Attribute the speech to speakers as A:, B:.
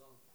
A: song.